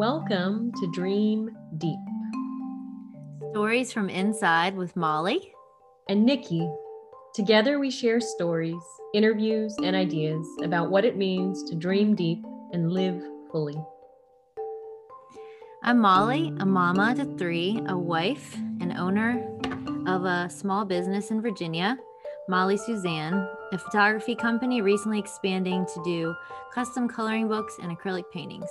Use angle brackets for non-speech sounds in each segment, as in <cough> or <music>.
Welcome to Dream Deep. Stories from Inside with Molly and Nikki. Together, we share stories, interviews, and ideas about what it means to dream deep and live fully. I'm Molly, a mama to three, a wife, and owner of a small business in Virginia, Molly Suzanne, a photography company recently expanding to do custom coloring books and acrylic paintings.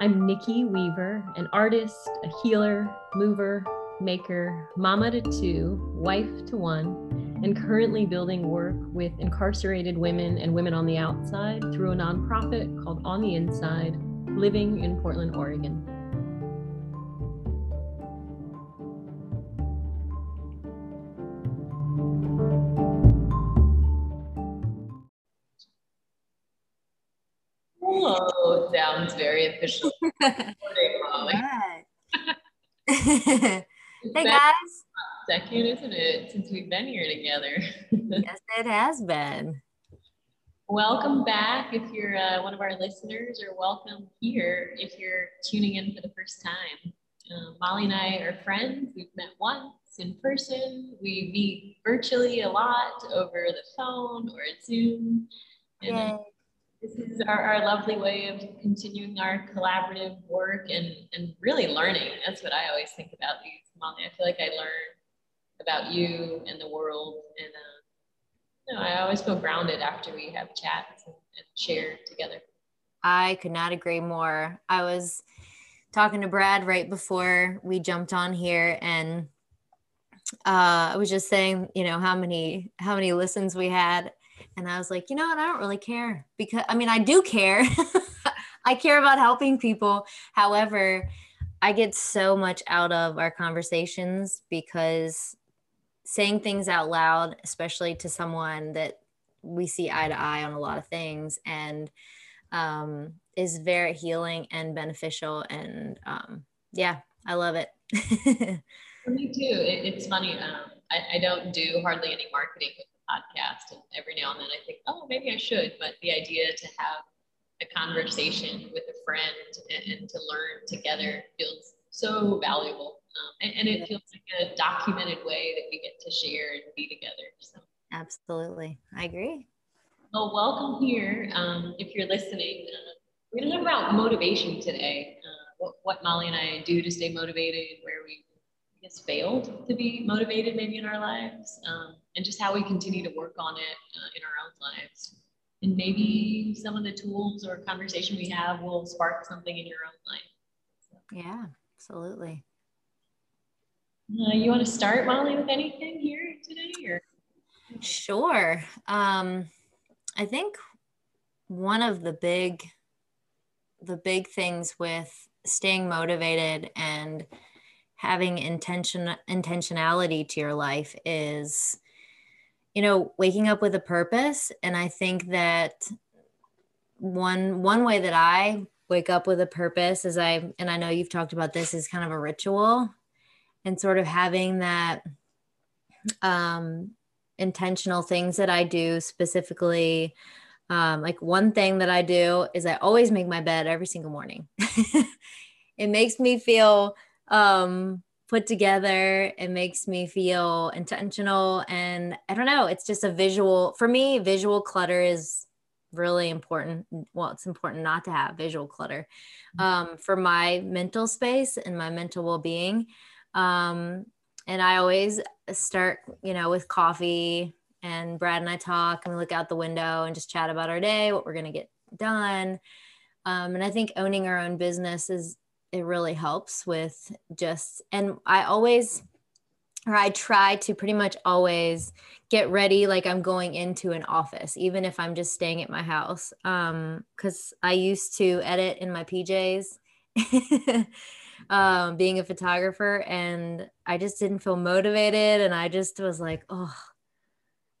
I'm Nikki Weaver, an artist, a healer, mover, maker, mama to two, wife to one, and currently building work with incarcerated women and women on the outside through a nonprofit called On the Inside, living in Portland, Oregon. Sounds very official. hey guys. Second, isn't it, since we've been here together? <laughs> yes, it has been. Welcome back if you're uh, one of our listeners, or welcome here if you're tuning in for the first time. Uh, Molly and I are friends. We've met once in person. We meet virtually a lot over the phone or Zoom. And Yay this is our, our lovely way of continuing our collaborative work and, and really learning. That's what I always think about these, Molly. I feel like I learn about you and the world. And uh, you know, I always feel grounded after we have chats and, and share together. I could not agree more. I was talking to Brad right before we jumped on here and uh, I was just saying, you know, how many how many listens we had and I was like, you know what? I don't really care because I mean, I do care. <laughs> I care about helping people. However, I get so much out of our conversations because saying things out loud, especially to someone that we see eye to eye on a lot of things, and um, is very healing and beneficial. And um, yeah, I love it. <laughs> Me too. It, it's funny. Um, I, I, don't do hardly any marketing with podcast. And every now and then I think, oh, maybe I should. But the idea to have a conversation with a friend and, and to learn together feels so valuable. Um, and, and, it feels like a documented way that we get to share and be together. So. Absolutely. I agree. Well, welcome here. Um, if you're listening, uh, we're going to talk about motivation today. Uh, what, what Molly and I do to stay motivated, where we I guess failed to be motivated maybe in our lives. Um, and just how we continue to work on it uh, in our own lives. And maybe some of the tools or conversation we have will spark something in your own life. So. Yeah, absolutely. Uh, you want to start, Molly, with anything here today? Or? Sure. Um, I think one of the big, the big things with staying motivated and having intention intentionality to your life is you know waking up with a purpose. And i think that one one way that i wake up with a purpose is i and i know you've talked about this is kind of a ritual and sort of having that um intentional things that i do specifically um, like one thing that i do is i always make my bed every single morning. <laughs> It makes me feel um put together. It makes me feel intentional. And I don't know, it's just a visual, for me, visual clutter is really important. Well, it's important not to have visual clutter mm-hmm. um, for my mental space and my mental well being. Um, and I always start, you know, with coffee and Brad and I talk and we look out the window and just chat about our day, what we're going to get done. Um, and I think owning our own business is it really helps with just and i always or i try to pretty much always get ready like i'm going into an office even if i'm just staying at my house um because i used to edit in my pjs <laughs> um being a photographer and i just didn't feel motivated and i just was like oh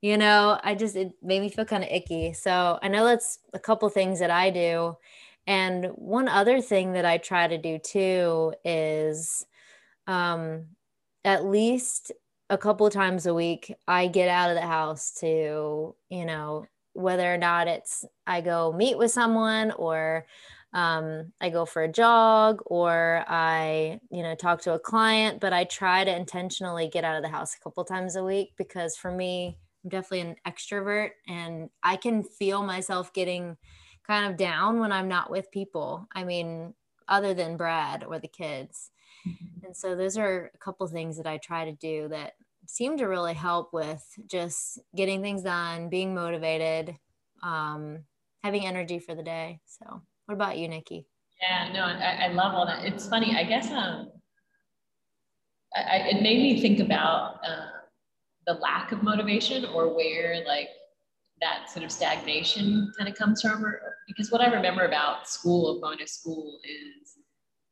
you know i just it made me feel kind of icky. So i know that's a couple things that i do and one other thing that I try to do too is um, at least a couple times a week, I get out of the house to, you know, whether or not it's I go meet with someone or um, I go for a jog or I, you know, talk to a client, but I try to intentionally get out of the house a couple times a week because for me, I'm definitely an extrovert and I can feel myself getting kind of down when I'm not with people. I mean, other than Brad or the kids. Mm-hmm. And so those are a couple things that I try to do that seem to really help with just getting things done, being motivated, um, having energy for the day. So what about you, Nikki? Yeah, no, I, I love all that. It's funny. I guess um, I, it made me think about uh, the lack of motivation or where like that sort of stagnation kind of comes from. Or, because what I remember about school, going to school, is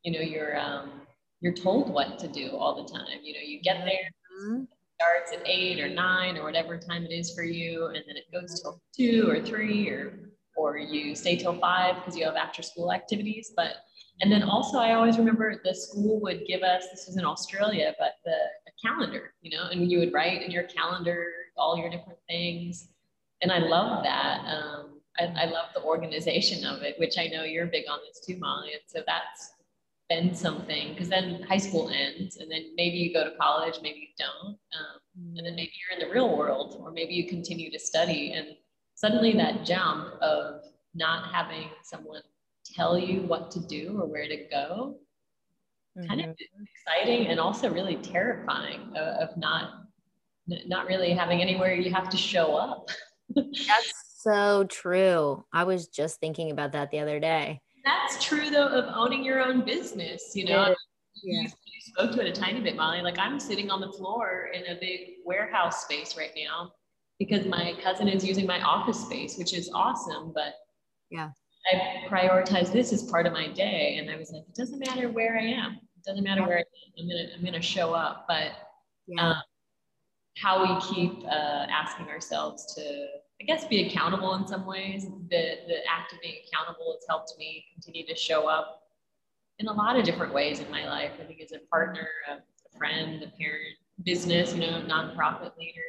you know you're um, you're told what to do all the time. You know, you get there. Mm-hmm. Starts at eight or nine or whatever time it is for you, and then it goes till two or three or or you stay till five because you have after school activities. But and then also I always remember the school would give us this was in Australia, but the calendar, you know, and you would write in your calendar all your different things. And I love that. Um, I, I love the organization of it, which I know you're big on this too, Molly. And so that's been something because then high school ends and then maybe you go to college, maybe you don't. Um, and then maybe you're in the real world or maybe you continue to study and suddenly that jump of not having someone tell you what to do or where to go mm-hmm. kind of exciting and also really terrifying of, of not not really having anywhere you have to show up <laughs> that's so true i was just thinking about that the other day that's true though of owning your own business you know yeah. you, you spoke to it a tiny bit molly like i'm sitting on the floor in a big warehouse space right now because my cousin is using my office space, which is awesome. But yeah, I prioritize this as part of my day. And I was like, it doesn't matter where I am. It doesn't matter where I am. I'm gonna I'm gonna show up. But yeah. um, how we keep uh, asking ourselves to, I guess, be accountable in some ways. The the act of being accountable has helped me continue to show up in a lot of different ways in my life. I think as a partner, a friend, a parent, business, you know, nonprofit leader.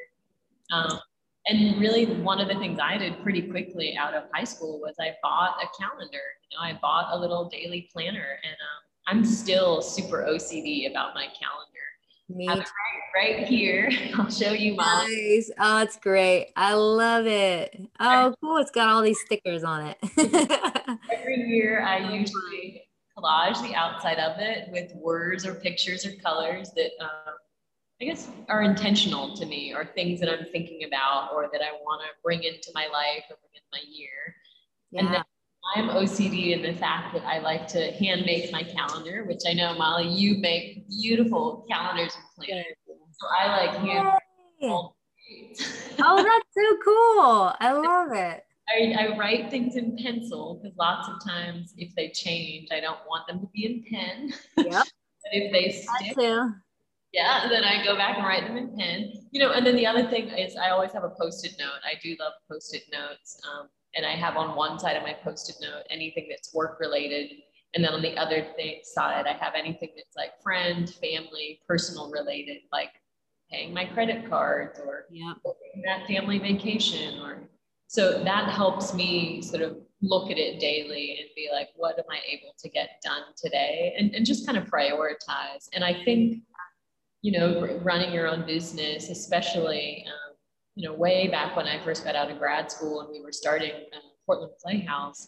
Um, and really one of the things i did pretty quickly out of high school was i bought a calendar you know i bought a little daily planner and um, i'm still super ocd about my calendar me right, right here. <laughs> I'll show you mine. Nice. oh it's great. I love it. Oh cool. It's got all these stickers on it. <laughs> Every year i <laughs> usually collage the outside of it with words or pictures or colors that um, I guess are intentional to me or things that I'm thinking about or that I want to bring into my life or bring into my year. Yeah. And then I'm OCD in the fact that I like to hand make my calendar, which I know Molly, you make beautiful calendars and planners. So I like hand oh, that's so cool. I <laughs> love it. I, I write things in pencil because lots of times if they change, I don't want them to be in pen. Yep. <laughs> but if they stick, yeah, then I go back and write them in pen. You know, and then the other thing is I always have a post-it note. I do love post-it notes. Um, and I have on one side of my post-it note anything that's work related. And then on the other thing, side, I have anything that's like friend, family, personal related, like paying my credit cards or yeah. that family vacation or so that helps me sort of look at it daily and be like, what am I able to get done today? And, and just kind of prioritize. And I think you know, running your own business, especially, um, you know, way back when I first got out of grad school and we were starting uh, Portland Playhouse,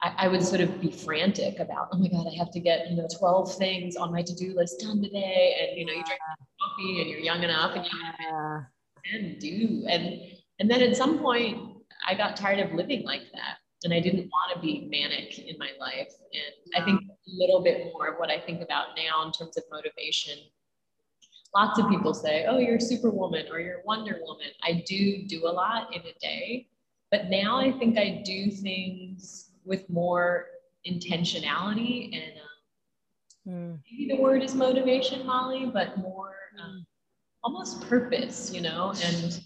I, I, would sort of be frantic about, oh my God, I have to get, you know, 12 things on my to-do list done today. And, you know, you drink coffee and you're young enough and you and do. And, and then at some point I got tired of living like that. And I didn't want to be manic in my life. And. I think a little bit more of what I think about now in terms of motivation lots of people say, oh, you're Superwoman or you're Wonder Woman. I do do a lot in a day, but now I think I do things with more intentionality and um, mm. maybe the word is motivation, Molly, but more um, almost purpose, you know, and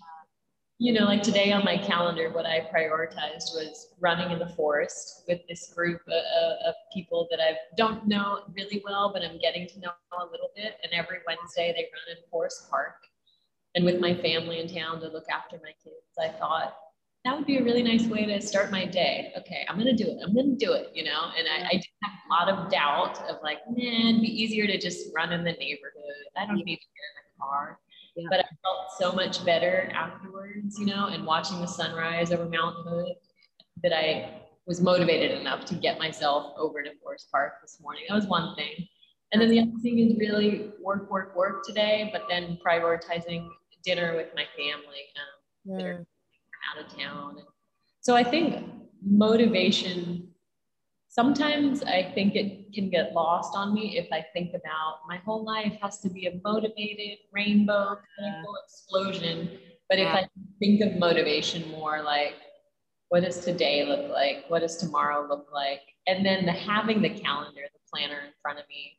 you know, like today on my calendar, what I prioritized was running in the forest with this group of, of, people that I don't know really well, but I'm getting to know a little bit. And every Wednesday they run in Forest Park. And with my family in town to look after my kids, I thought that would be a really nice way to start my day. Okay, I'm gonna do it. I'm gonna do it, you know. And I, I did have a lot of doubt of like, man, it'd be easier to just run in the neighborhood. I don't need to get in the car. Yeah. But I felt so much better afterwards, you know, and watching the sunrise over Mount Hood that I was motivated enough to get myself over to Forest Park this morning. That was one thing. And then the other thing is really work, work, work today, but then prioritizing dinner with my family um, mm. out of town. So I think motivation, sometimes I think it can get lost on me if I think about my whole life has to be a motivated rainbow explosion. But yeah. if I think of motivation more like, what does today look like? What does tomorrow look like? And then the having the calendar, the planner in front of me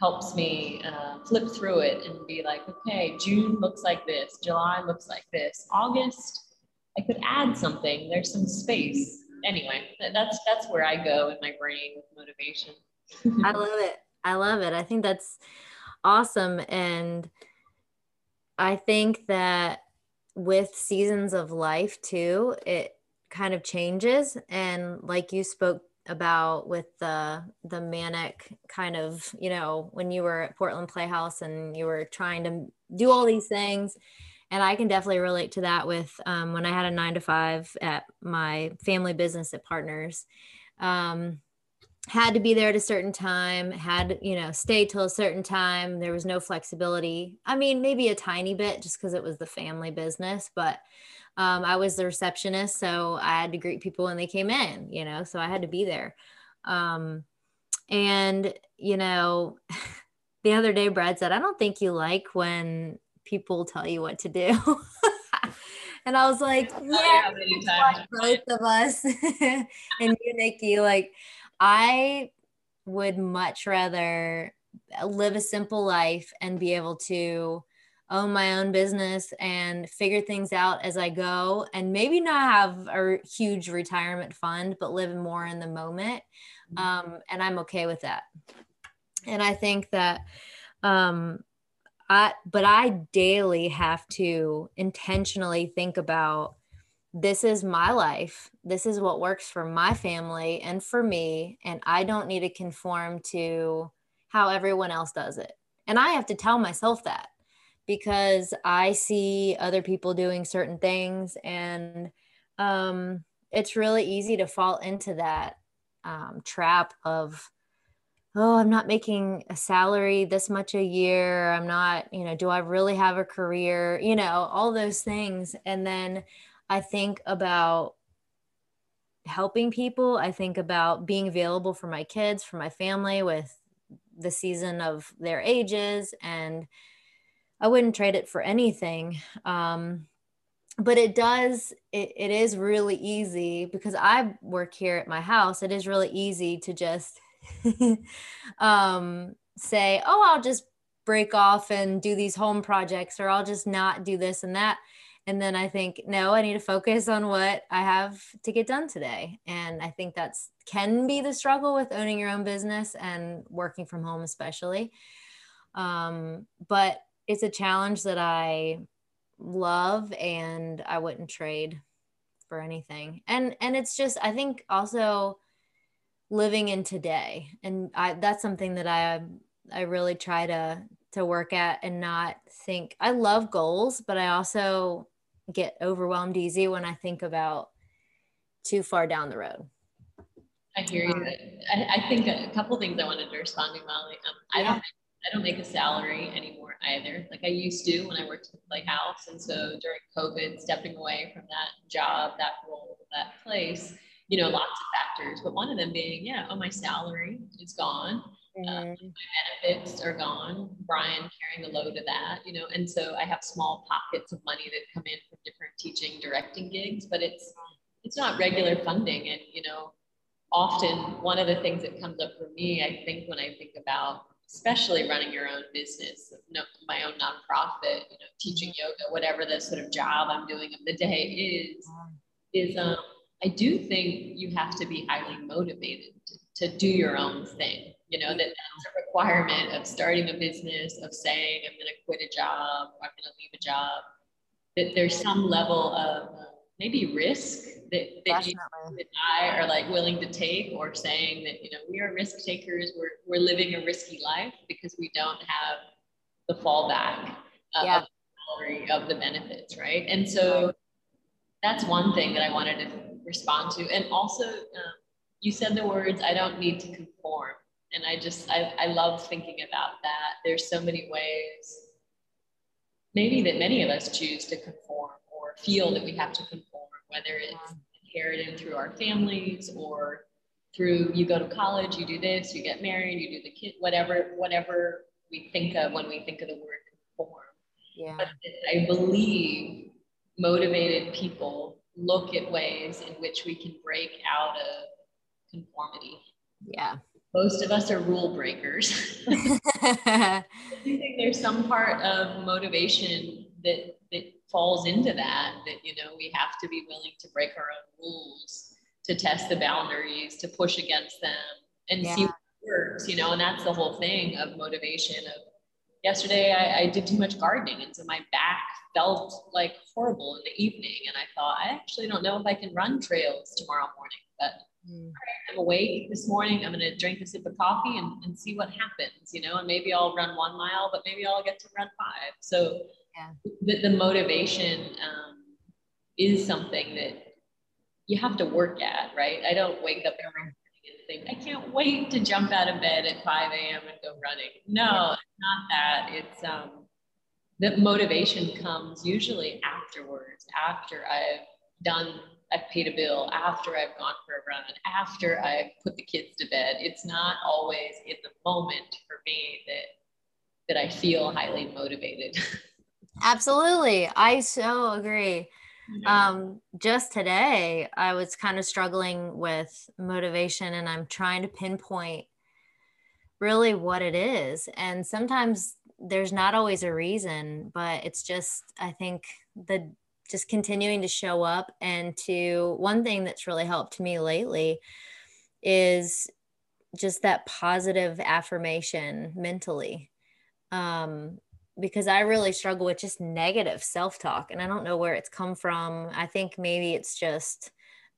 helps me uh, flip through it and be like, okay, June looks like this, July looks like this, August, I could add something. There's some space. Anyway, that's that's where I go in my brain with motivation. I love it. I love it. I think that's awesome, and I think that with seasons of life too, it kind of changes. And like you spoke about with the the manic kind of you know when you were at portland playhouse and you were trying to do all these things and i can definitely relate to that with um, when i had a nine to five at my family business at partners. Um, had to be there at a certain time had you know stay till a certain time. There was no flexibility. I mean maybe a tiny bit just because it was the family business but um, I was the receptionist, so I had to greet people when they came in, you know, so I had to be there. Um, and, you know, <laughs> the other day, Brad said, I don't think you like when people tell you what to do. <laughs> and I was like, <laughs> yeah, yeah both of us <laughs> and you, Nikki, like, I would much rather live a simple life and be able to own my own business and figure things out as I go and maybe not have a huge retirement fund, but live more in the moment. Mm-hmm. Um, and I'm okay with that. And I think that, um, I, but I daily have to intentionally think about this is my life. This is what works for my family and for me. And I don't need to conform to how everyone else does it. And I have to tell myself that because I see other people doing certain things and um, it's really easy to fall into that um, trap of oh i'm not making a salary this much a year i'm not you know do i really have a career you know all those things and then i think about helping people i think about being available for my kids for my family with the season of their ages and I wouldn't trade it for anything. Um, but it does, it, it is really easy because I work here at my house. It is really easy to just <laughs> um, say, oh, I'll just break off and do these home projects, or I'll just not do this and that. And then I think, no, I need to focus on what I have to get done today. And I think that's can be the struggle with owning your own business and working from home, especially. Um, but it's a challenge that I love and I wouldn't trade for anything. And and it's just I think also living in today and I that's something that I I really try to to work at and not think I love goals, but I also get overwhelmed easy when I think about too far down the road. I hear you. I, I think a couple things I wanted to respond to, Molly. Um, I yeah. don't I don't make a salary anymore either. Like I used to when I worked at the Playhouse. And so during COVID, stepping away from that job, that role, that place, you know, lots of factors. But one of them being, yeah, oh, my salary is gone. Mm. Uh, my benefits are gone. Brian carrying the load of that, you know, and so I have small pockets of money that come in from different teaching, directing gigs, but it's it's not regular funding. And you know, often one of the things that comes up for me, I think when I think about especially running your own business, my own nonprofit, you know, teaching yoga, whatever the sort of job I'm doing of the day is, is um, I do think you have to be highly motivated to, to do your own thing. You know, that that's a requirement of starting a business, of saying, I'm going to quit a job, or I'm going to leave a job, that there's some level of maybe risk that, that, you, that I are like willing to take or saying that, you know, we are risk takers. We're, we're living a risky life because we don't have the fallback uh, yeah. of the benefits. Right. And so that's one thing that I wanted to respond to. And also um, you said the words, I don't need to conform. And I just, I, I love thinking about that. There's so many ways maybe that many of us choose to conform or feel that we have to conform, whether it's inherited through our families or through you go to college, you do this, you get married, you do the kid, whatever, whatever we think of when we think of the word conform. Yeah. But I believe motivated people look at ways in which we can break out of conformity. Yeah. Most of us are rule breakers. <laughs> <laughs> I think there's some part of motivation that that falls into that that you know we have to be willing to break our own rules to test the boundaries to push against them and yeah. see what works you know and that's the whole thing of motivation of yesterday I, I did too much gardening and so my back felt like horrible in the evening and i thought i actually don't know if i can run trails tomorrow morning but Mm. I'm awake this morning. I'm going to drink a sip of coffee and, and see what happens, you know, and maybe I'll run one mile, but maybe I'll get to run five. So yeah. the, the motivation um, is something that you have to work at, right? I don't wake up every think, I can't wait to jump out of bed at 5 a.m. and go running. No, it's not that. It's, um, the motivation comes usually afterwards, after I've done I've paid a bill, after I've gone for a run, after I've put the kids to bed. It's not always in the moment for me that that I feel highly motivated. <laughs> Absolutely. I so agree. Um, just today, I was kind of struggling with motivation and I'm trying to pinpoint really what it is. And sometimes there's not always a reason, but it's just, I think the just continuing to show up. And to one thing that's really helped me lately is just that positive affirmation mentally. Um, because i really struggle with just negative self-talk and i don't know where it's come from. I think maybe it's just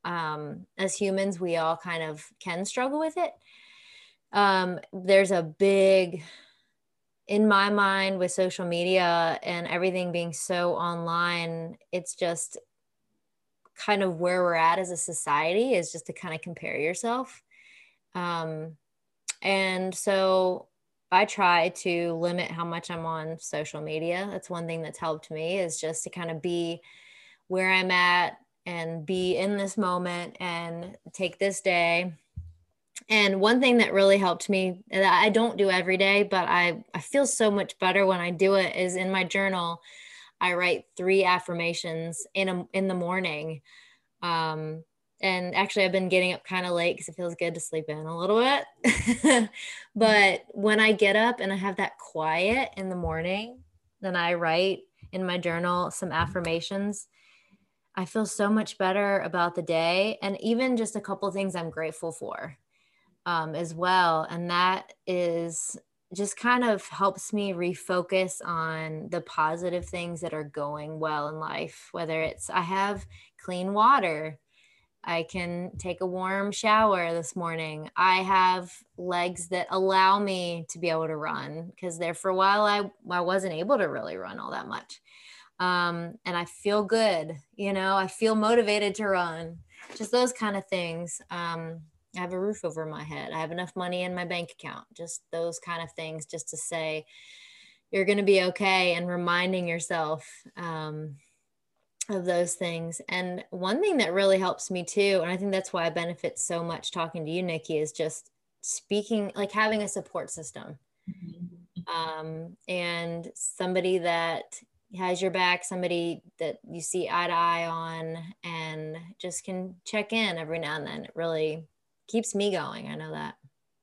um, as humans we all kind of can struggle with it. Um, there's a big in my mind with social media and everything being so online it's just kind of where we're at as a society is just to kind of compare yourself. Um, and so i try to limit how much i'm on social media that's one thing that's helped me is just to kind of be where i'm at and be in this moment and take this day and one thing that really helped me that I don't do every day, but I, I feel so much better when I do it is in my journal, I write three affirmations in a, in the morning. Um, and actually I've been getting up kind of late because it feels good to sleep in a little bit. <laughs> but when I get up and I have that quiet in the morning, then I write in my journal some affirmations. I feel so much better about the day and even just a couple things I'm grateful for um, as well. And that is just kind of helps me refocus on the positive things that are going well in life, whether it's I have clean water, I can take a warm shower this morning. I have legs that allow me to be able to run because there for a while I, I wasn't able to really run all that much. Um, and I feel good, you know, I feel motivated to run, just those kind of things. Um, I have a roof over my head. I have enough money in my bank account. Just those kind of things, just to say you're going to be okay and reminding yourself um, of those things. And one thing that really helps me too, and I think that's why I benefit so much talking to you, Nikki, is just speaking, like having a support system mm-hmm. um, and somebody that has your back, somebody that you see eye to eye on, and just can check in every now and then. It really keeps me going. I know that.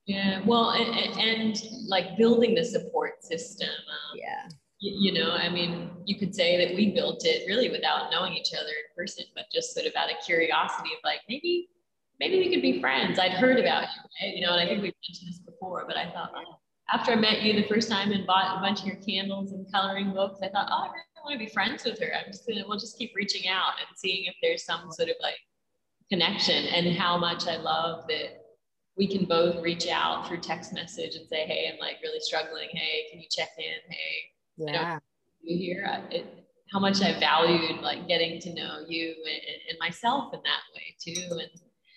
Yeah, well, and, and like building the support system. Um, yeah. You, know, I mean, you could say that we built it really without knowing each other in person, but just sort of out of curiosity of like maybe, maybe we could be friends. I'd heard about you, right? you know, and I think we've mentioned this before, but I thought, oh, after I met you the first time and bought a bunch of your candles and coloring books, I thought, oh, I I want to be friends with her. I'm just gonna we'll just keep reaching out and seeing if there's some sort of like connection and how much I love that we can both reach out through text message and say, Hey, I'm like really struggling. Hey, can you check in? Hey, yeah. you here? It, how much I valued like getting to know you and, and myself in that way too. And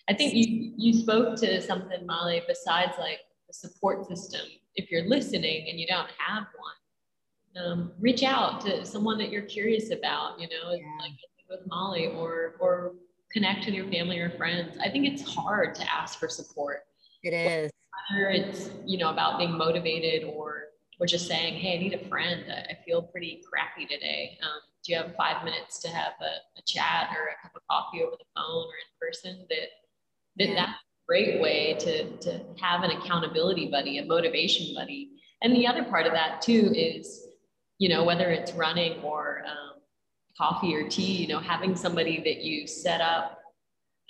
I think you you spoke to something, Molly, besides like the support system. If you're listening and you don't have one, um, reach out to someone that you're curious about. You know, yeah. like with Molly, or or connect with your family or friends. I think it's hard to ask for support. It is. Whether it's you know about being motivated or or just saying, hey, I need a friend. I feel pretty crappy today. Um, do you have five minutes to have a, a, chat or a cup of coffee over the phone or in person? That, that yeah. that's a great way to, to have an accountability buddy, a motivation buddy. And the other part of that too is, you know, whether it's running or um, coffee or tea, you know, having somebody that you set up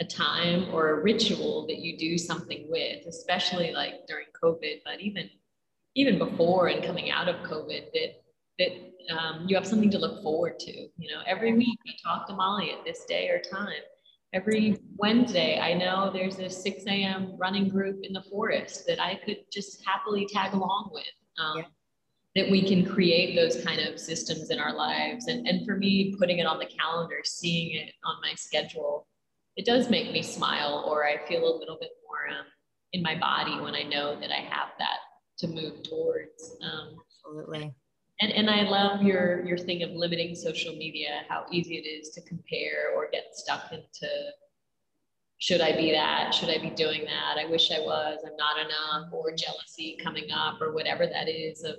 a time or a ritual that you do something with, especially like during COVID, but even even before and coming out of COVID, that that um, you have something to look forward to. You know, every week we talk to Molly at this day or time. Every Wednesday, I know there's a 6 a.m. running group in the forest that I could just happily tag along with. Um, yeah. That we can create those kind of systems in our lives. And, and for me, putting it on the calendar, seeing it on my schedule, it does make me smile or I feel a little bit more um, in my body when I know that I have that to move towards. Um, Absolutely. And, and I love your your thing of limiting social media, how easy it is to compare or get stuck into should I be that? Should I be doing that? I wish I was, I'm not enough, or jealousy coming up, or whatever that is of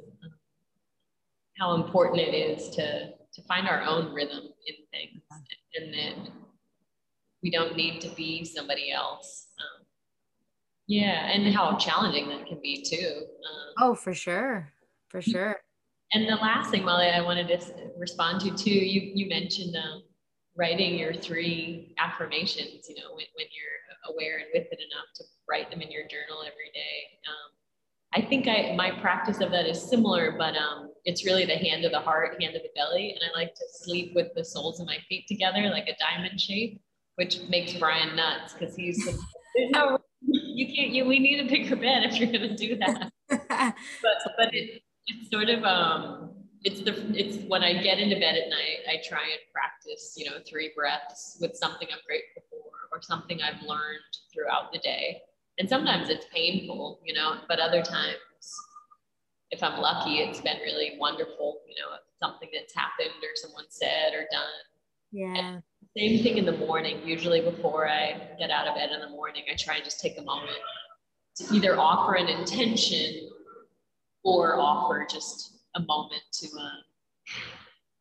how important it is to to find our own rhythm in things and that we don't need to be somebody else. Um, yeah, and how challenging that can be too. Um, oh, for sure, for sure. And the last thing, Molly, I wanted to respond to too. You you mentioned um, writing your three affirmations. You know, when, when you're aware and with it enough to write them in your journal every day. Um, I think I my practice of that is similar, but um, it's really the hand of the heart, hand of the belly, and I like to sleep with the soles of my feet together, like a diamond shape, which makes Brian nuts because he's <laughs> there's no you can't you we need a bigger bed if you're gonna do that. <laughs> but but it, it's sort of um it's the it's when I get into bed at night, I try and practice, you know, three breaths with something I'm grateful for or something I've learned throughout the day. And sometimes it's painful, you know, but other times if I'm lucky, it's been really wonderful, you know, something that's happened or someone said or done. Yeah. And same thing in the morning. Usually before I get out of bed in the morning, I try and just take a moment to either offer an intention or offer just a moment to, uh,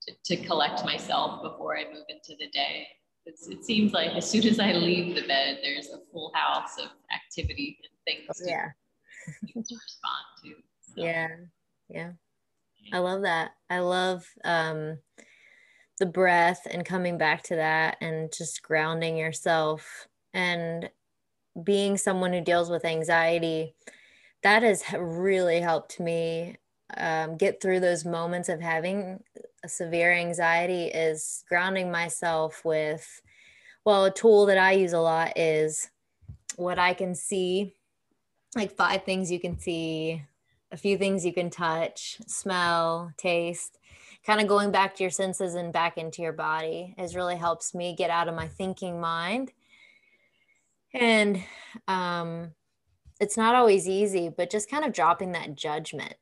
to, to, collect myself before I move into the day. It's, it seems like as soon as I leave the bed, there's a full house of activity and things to, yeah. <laughs> to respond to. So. Yeah. Yeah. I love that. I love um, the breath and coming back to that and just grounding yourself and being someone who deals with anxiety that has really helped me um, get through those moments of having severe anxiety is grounding myself with well a tool that i use a lot is what i can see like five things you can see a few things you can touch smell taste kind of going back to your senses and back into your body has really helps me get out of my thinking mind. And um, it's not always easy, but just kind of dropping that judgment.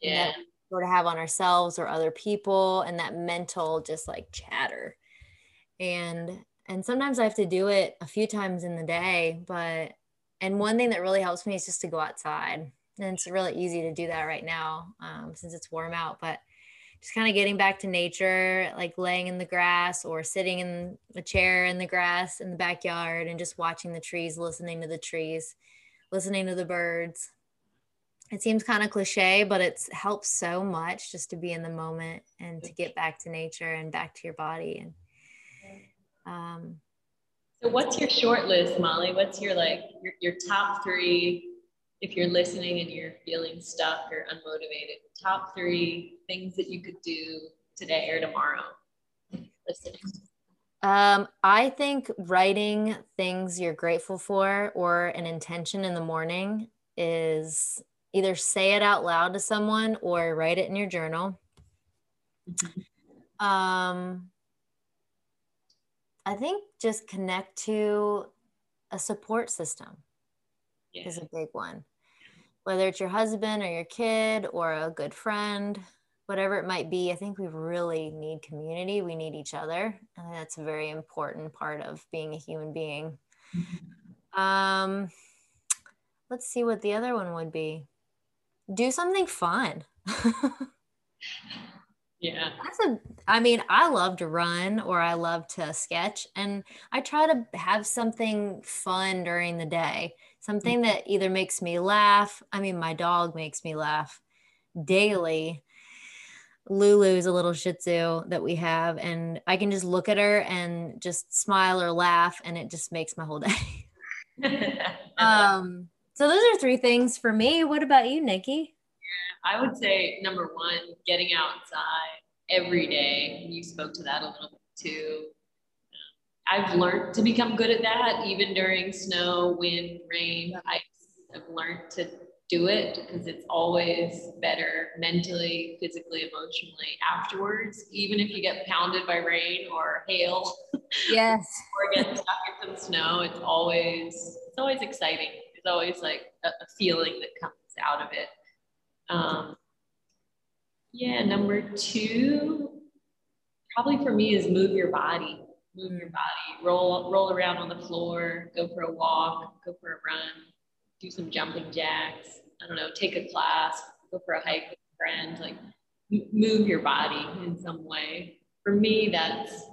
Yeah. That sort of have on ourselves or other people and that mental just like chatter. And and sometimes I have to do it a few times in the day, but and one thing that really helps me is just to go outside. And it's really easy to do that right now um, since it's warm out. But just kind of getting back to nature, like laying in the grass or sitting in a chair in the grass in the backyard and just watching the trees, listening to the trees, listening to the birds. It seems kind of cliche, but it's helps so much just to be in the moment and to get back to nature and back to your body. And um, so, what's your short list, Molly? What's your like your, your top three if you're listening and you're feeling stuck or unmotivated, top three things that you could do today or tomorrow listening? Um, I think writing things you're grateful for or an intention in the morning is either say it out loud to someone or write it in your journal. Mm-hmm. <laughs> Um, I think just connect to a support system yeah. is a big one. Whether it's your husband or your kid or a good friend, whatever it might be, I think we really need community. We need each other. And that's a very important part of being a human being. Um, let's see what the other one would be. Do something fun. <laughs> yeah. That's a I mean, I love to run or I love to sketch and I try to have something fun during the day. Something that either makes me laugh. I mean, my dog makes me laugh daily Lulu's a little Shih Tzu that we have, and I can just look at her and just smile or laugh, and it just makes my whole <laughs> day. <laughs> um, so those are three things for me. What about you, Nikki? Yeah, I would say number one, getting outside every day. You spoke to that a little bit too. I've learned to become good at that, even during snow, wind, rain, ice. I've learned to do it because it's always better mentally, physically, emotionally afterwards, even if you get pounded by rain or hail. Yes. <laughs> or get stuck in some snow. It's always it's always exciting. It's always like a, a feeling that comes out of it. Um, yeah, number two, probably for me is move your body. Move your body. Roll roll around on the floor, go for a walk, go for a run do some jumping jacks. I don't know, take a class, go for a hike with a friend, like move your body in some way. For me, that's,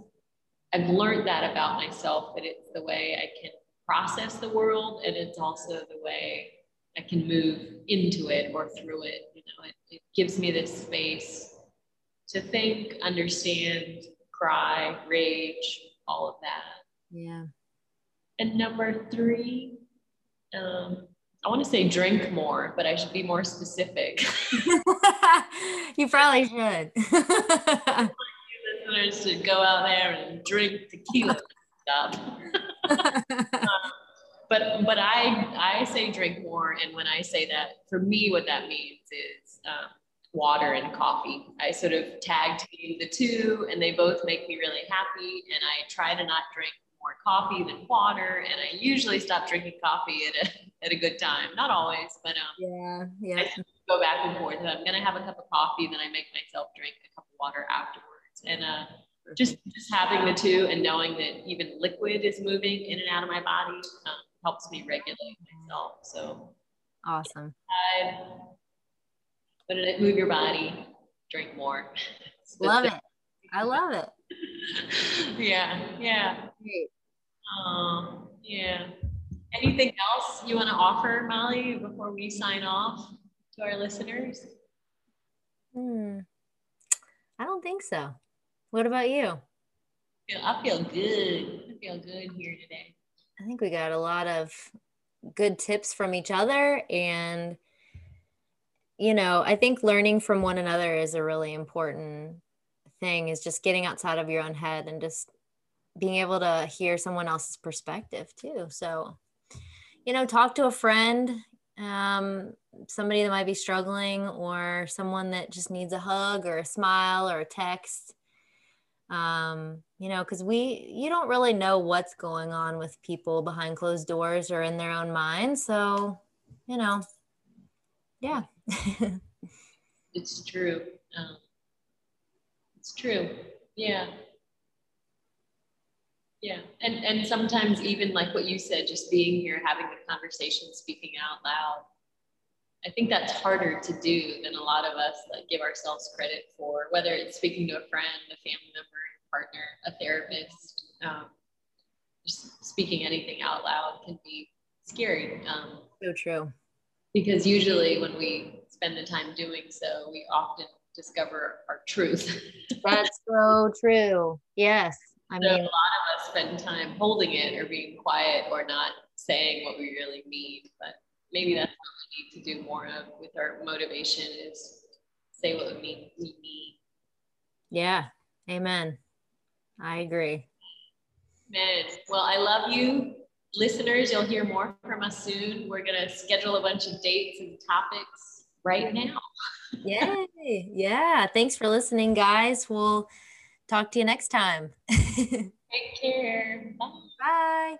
I've learned that about myself, that it's the way I can process the world and it's also the way I can move into it or through it. You know, it, it gives me this space to think, understand, cry, rage, all of that. Yeah. And number three, um, I want to say drink more, but I should be more specific. <laughs> you probably should. <laughs> listeners should go out there and drink tequila stuff. um, <laughs> but but I I say drink more, and when I say that, for me, what that means is um, water and coffee. I sort of tag team the two, and they both make me really happy. And I try to not drink more coffee than water, and I usually stop drinking coffee at a at a good time. Not always, but um, yeah, yeah. I go back and forth. I'm gonna have a cup of coffee, then I make myself drink a cup of water afterwards, and uh, just just having the two and knowing that even liquid is moving in and out of my body um, helps me regulate myself. So awesome. But it move your body, drink more. <laughs> love it. I love it. <laughs> yeah, yeah. Great. Um, yeah. Anything else you want to offer, Molly, before we sign off to our listeners? Hmm. I don't think so. What about you? I feel good. I feel good here today. I think we got a lot of good tips from each other and you know, I think learning from one another is a really important thing is just getting outside of your own head and just being able to hear someone else's perspective too. So, you know, talk to a friend, um, somebody that might be struggling, or someone that just needs a hug or a smile or a text. Um, you know, because we, you don't really know what's going on with people behind closed doors or in their own minds. So, you know, yeah. it's true. Um, it's true. Yeah. Yeah. And and sometimes even like what you said, just being here, having the conversation, speaking out loud. I think that's harder to do than a lot of us like give ourselves credit for, whether it's speaking to a friend, a family member, a partner, a therapist. Um, just speaking anything out loud can be scary. Um, so true. Because usually when we spend the time doing so, we often discover our truth. <laughs> That's so true. Yes. I so mean, a lot of us spend time holding it or being quiet or not saying what we really mean. But maybe mm-hmm. that's what we need to do more of with our motivation is say what we mean. We need. Yeah. Amen. I agree. Man, well, I love you. Listeners, you'll hear more from us soon. We're going to schedule a bunch of dates and topics right now. <laughs> Yay. Yeah. Thanks for listening, guys. We'll talk to you next time. <laughs> Take care. Bye. Bye.